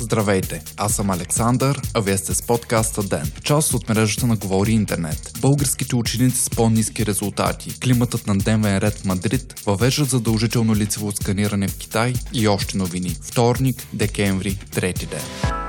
Здравейте, аз съм Александър, а вие сте с подкаста ДЕН, част от мрежата на Говори Интернет. Българските ученици с по-низки резултати, климатът на дневен ред в Мадрид, въвеждат задължително лицево сканиране в Китай и още новини. Вторник, декември, трети ден.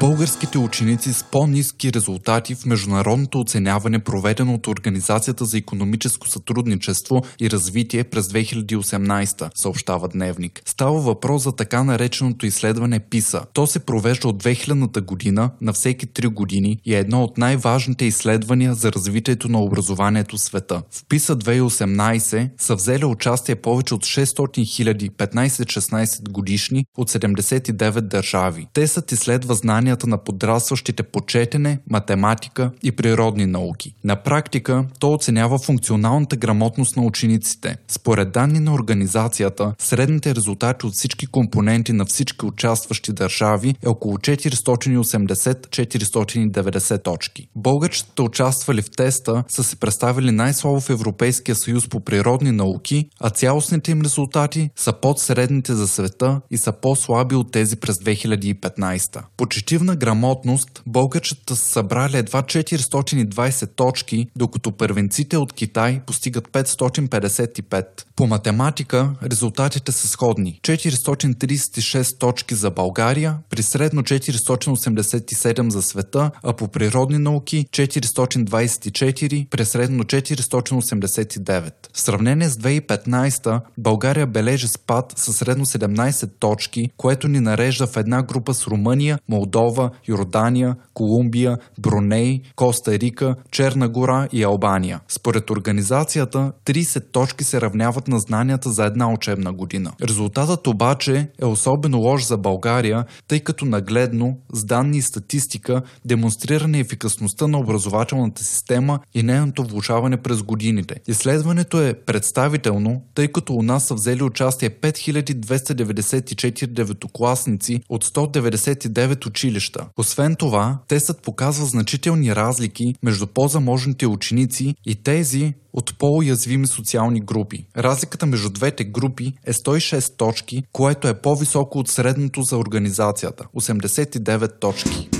Българските ученици с по-низки резултати в международното оценяване, проведено от Организацията за економическо сътрудничество и развитие през 2018, съобщава Дневник. Става въпрос за така нареченото изследване ПИСА. То се провежда от 2000-та година на всеки 3 години и е едно от най-важните изследвания за развитието на образованието в света. В ПИСА 2018 са взели участие повече от 600 000 15-16 годишни от 79 държави. Те са изследва знания знанията на подрастващите по четене, математика и природни науки. На практика то оценява функционалната грамотност на учениците. Според данни на организацията, средните резултати от всички компоненти на всички участващи държави е около 480-490 точки. Българчетата участвали в теста са се представили най-слабо в Европейския съюз по природни науки, а цялостните им резултати са под средните за света и са по-слаби от тези през 2015. По спортивна грамотност българчета са събрали едва 420 точки, докато първенците от Китай постигат 555. По математика резултатите са сходни. 436 точки за България, при средно 487 за света, а по природни науки 424, при средно 489. В сравнение с 2015 България бележи спад със средно 17 точки, което ни нарежда в една група с Румъния, Молдова, Молдова, Йордания, Колумбия, Броней, Коста Рика, Черна гора и Албания. Според организацията, 30 точки се равняват на знанията за една учебна година. Резултатът обаче е особено лош за България, тъй като нагледно, с данни и статистика, демонстрира неефикасността на образователната система и нейното влушаване през годините. Изследването е представително, тъй като у нас са взели участие 5294 деветокласници от 199 училища училища. Освен това, тестът показва значителни разлики между по-заможните ученици и тези от по-уязвими социални групи. Разликата между двете групи е 106 точки, което е по-високо от средното за организацията – 89 точки.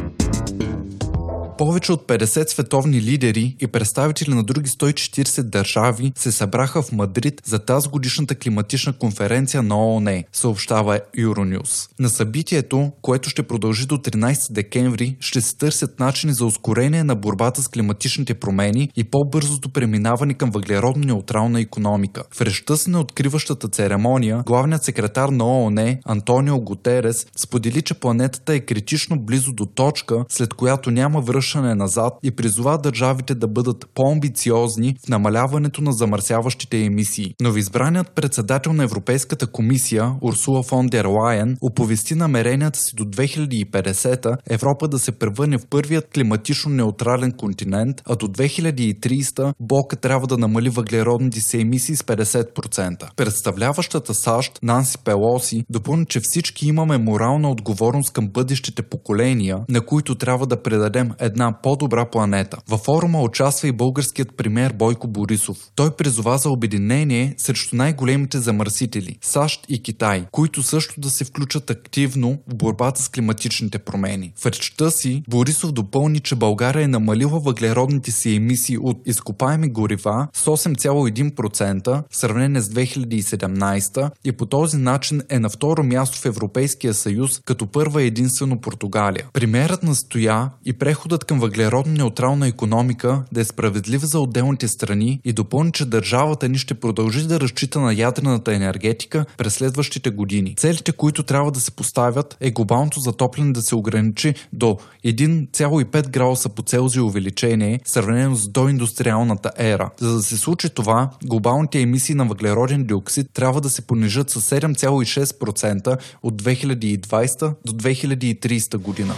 Повече от 50 световни лидери и представители на други 140 държави се събраха в Мадрид за тази годишната климатична конференция на ООН, съобщава Euronews. На събитието, което ще продължи до 13 декември, ще се търсят начини за ускорение на борбата с климатичните промени и по-бързото преминаване към въглеродно-неутрална економика. В речта си на откриващата церемония, главният секретар на ООН Антонио Гутерес сподели, че планетата е критично близо до точка, след която няма връщане връщане назад и призова държавите да бъдат по-амбициозни в намаляването на замърсяващите емисии. Новоизбраният председател на Европейската комисия Урсула фон дер Лайен оповести намеренията си до 2050 Европа да се превърне в първият климатично неутрален континент, а до 2030 Бока трябва да намали въглеродните си емисии с 50%. Представляващата САЩ Нанси Пелоси допълни, че всички имаме морална отговорност към бъдещите поколения, на които трябва да предадем една една по-добра планета. Във форума участва и българският премьер Бойко Борисов. Той призова за обединение срещу най-големите замърсители – САЩ и Китай, които също да се включат активно в борбата с климатичните промени. В речта си Борисов допълни, че България е намалила въглеродните си емисии от изкопаеми горива с 8,1% в сравнение с 2017 и по този начин е на второ място в Европейския съюз, като първа единствено Португалия. Премьерът настоя и преходът към въглеродно-неутрална економика да е справедлив за отделните страни и допълни, че държавата ни ще продължи да разчита на ядрената енергетика през следващите години. Целите, които трябва да се поставят е глобалното затопляне да се ограничи до 1,5 градуса по Целзий увеличение, сравнено с доиндустриалната ера. За да се случи това, глобалните емисии на въглероден диоксид трябва да се понижат с 7,6% от 2020 до 2030 година.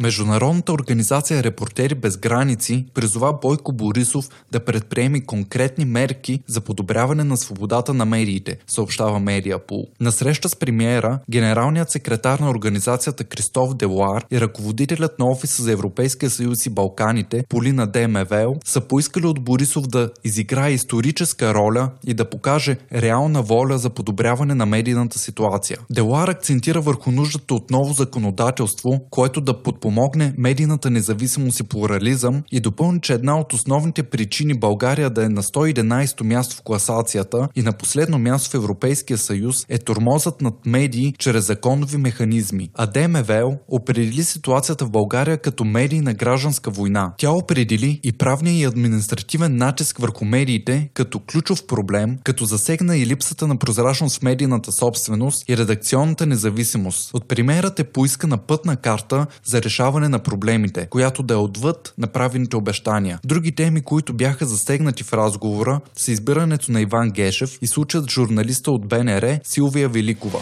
Международната организация Репортери без граници призова Бойко Борисов да предприеми конкретни мерки за подобряване на свободата на медиите, съобщава Медиапул. На среща с премиера, генералният секретар на организацията Кристоф Делуар и ръководителят на офиса за Европейския съюз и Балканите Полина Демевел са поискали от Борисов да изиграе историческа роля и да покаже реална воля за подобряване на медийната ситуация. Делуар акцентира върху нуждата от ново законодателство, което да подпомогне медийната независимост и плурализъм и допълни, че една от основните причини България да е на 111 място в класацията и на последно място в Европейския съюз е тормозът над медии чрез законови механизми. А ДМВЛ определи ситуацията в България като медийна гражданска война. Тя определи и правния и административен натиск върху медиите като ключов проблем, като засегна и липсата на прозрачност в медийната собственост и редакционната независимост. От премиерът е поискана пътна карта за решаване на проблемите, която да е отвъд направените обещания. Други теми, които бяха засегнати в разговора, са избирането на Иван Гешев и случаят журналиста от БНР Силвия Великова.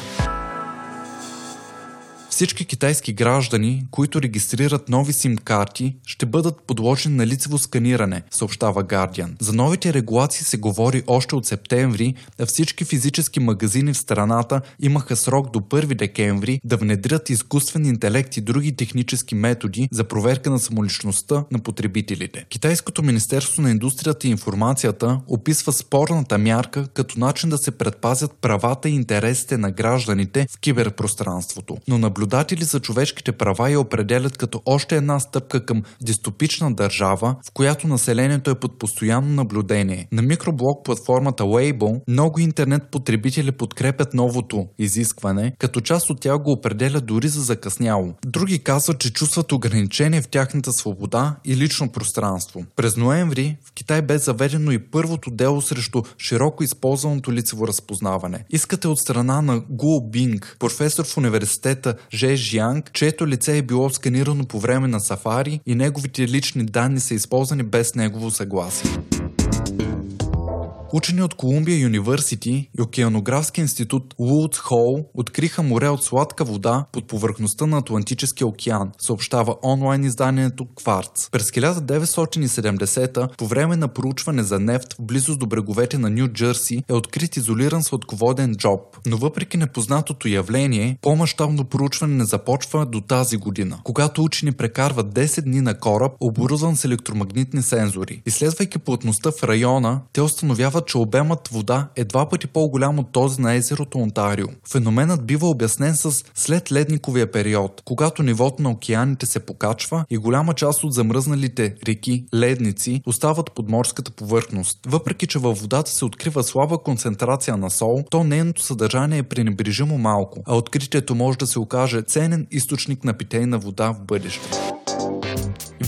Всички китайски граждани, които регистрират нови сим-карти, ще бъдат подложени на лицево сканиране, съобщава Guardian. За новите регулации се говори още от септември, а всички физически магазини в страната имаха срок до 1 декември да внедрят изкуствен интелект и други технически методи за проверка на самоличността на потребителите. Китайското Министерство на индустрията и информацията описва спорната мярка като начин да се предпазят правата и интересите на гражданите в киберпространството. Но наблюдението наблюдатели за човешките права я определят като още една стъпка към дистопична държава, в която населението е под постоянно наблюдение. На микроблог платформата Weibo много интернет потребители подкрепят новото изискване, като част от тях го определят дори за закъсняло. Други казват, че чувстват ограничение в тяхната свобода и лично пространство. През ноември в Китай бе заведено и първото дело срещу широко използваното лицево разпознаване. Искате от страна на Гу Бинг, професор в университета Же Жианг, чието лице е било сканирано по време на сафари и неговите лични данни са използвани без негово съгласие. Учени от Колумбия Юниверсити и Океанографски институт Лудс Хол откриха море от сладка вода под повърхността на Атлантическия океан, съобщава онлайн изданието Кварц. През 1970 по време на проучване за нефт в близост до бреговете на Нью Джерси е открит изолиран сладководен джоб. Но въпреки непознатото явление, по-масштабно проучване не започва до тази година, когато учени прекарват 10 дни на кораб, оборудван с електромагнитни сензори. Изследвайки плътността в района, те установяват че обемът вода е два пъти по-голям от този на езерото Онтарио. Феноменът бива обяснен с след ледниковия период, когато нивото на океаните се покачва и голяма част от замръзналите реки, ледници, остават под морската повърхност. Въпреки, че във водата се открива слаба концентрация на сол, то нейното съдържание е пренебрежимо малко, а откритието може да се окаже ценен източник на питейна вода в бъдеще.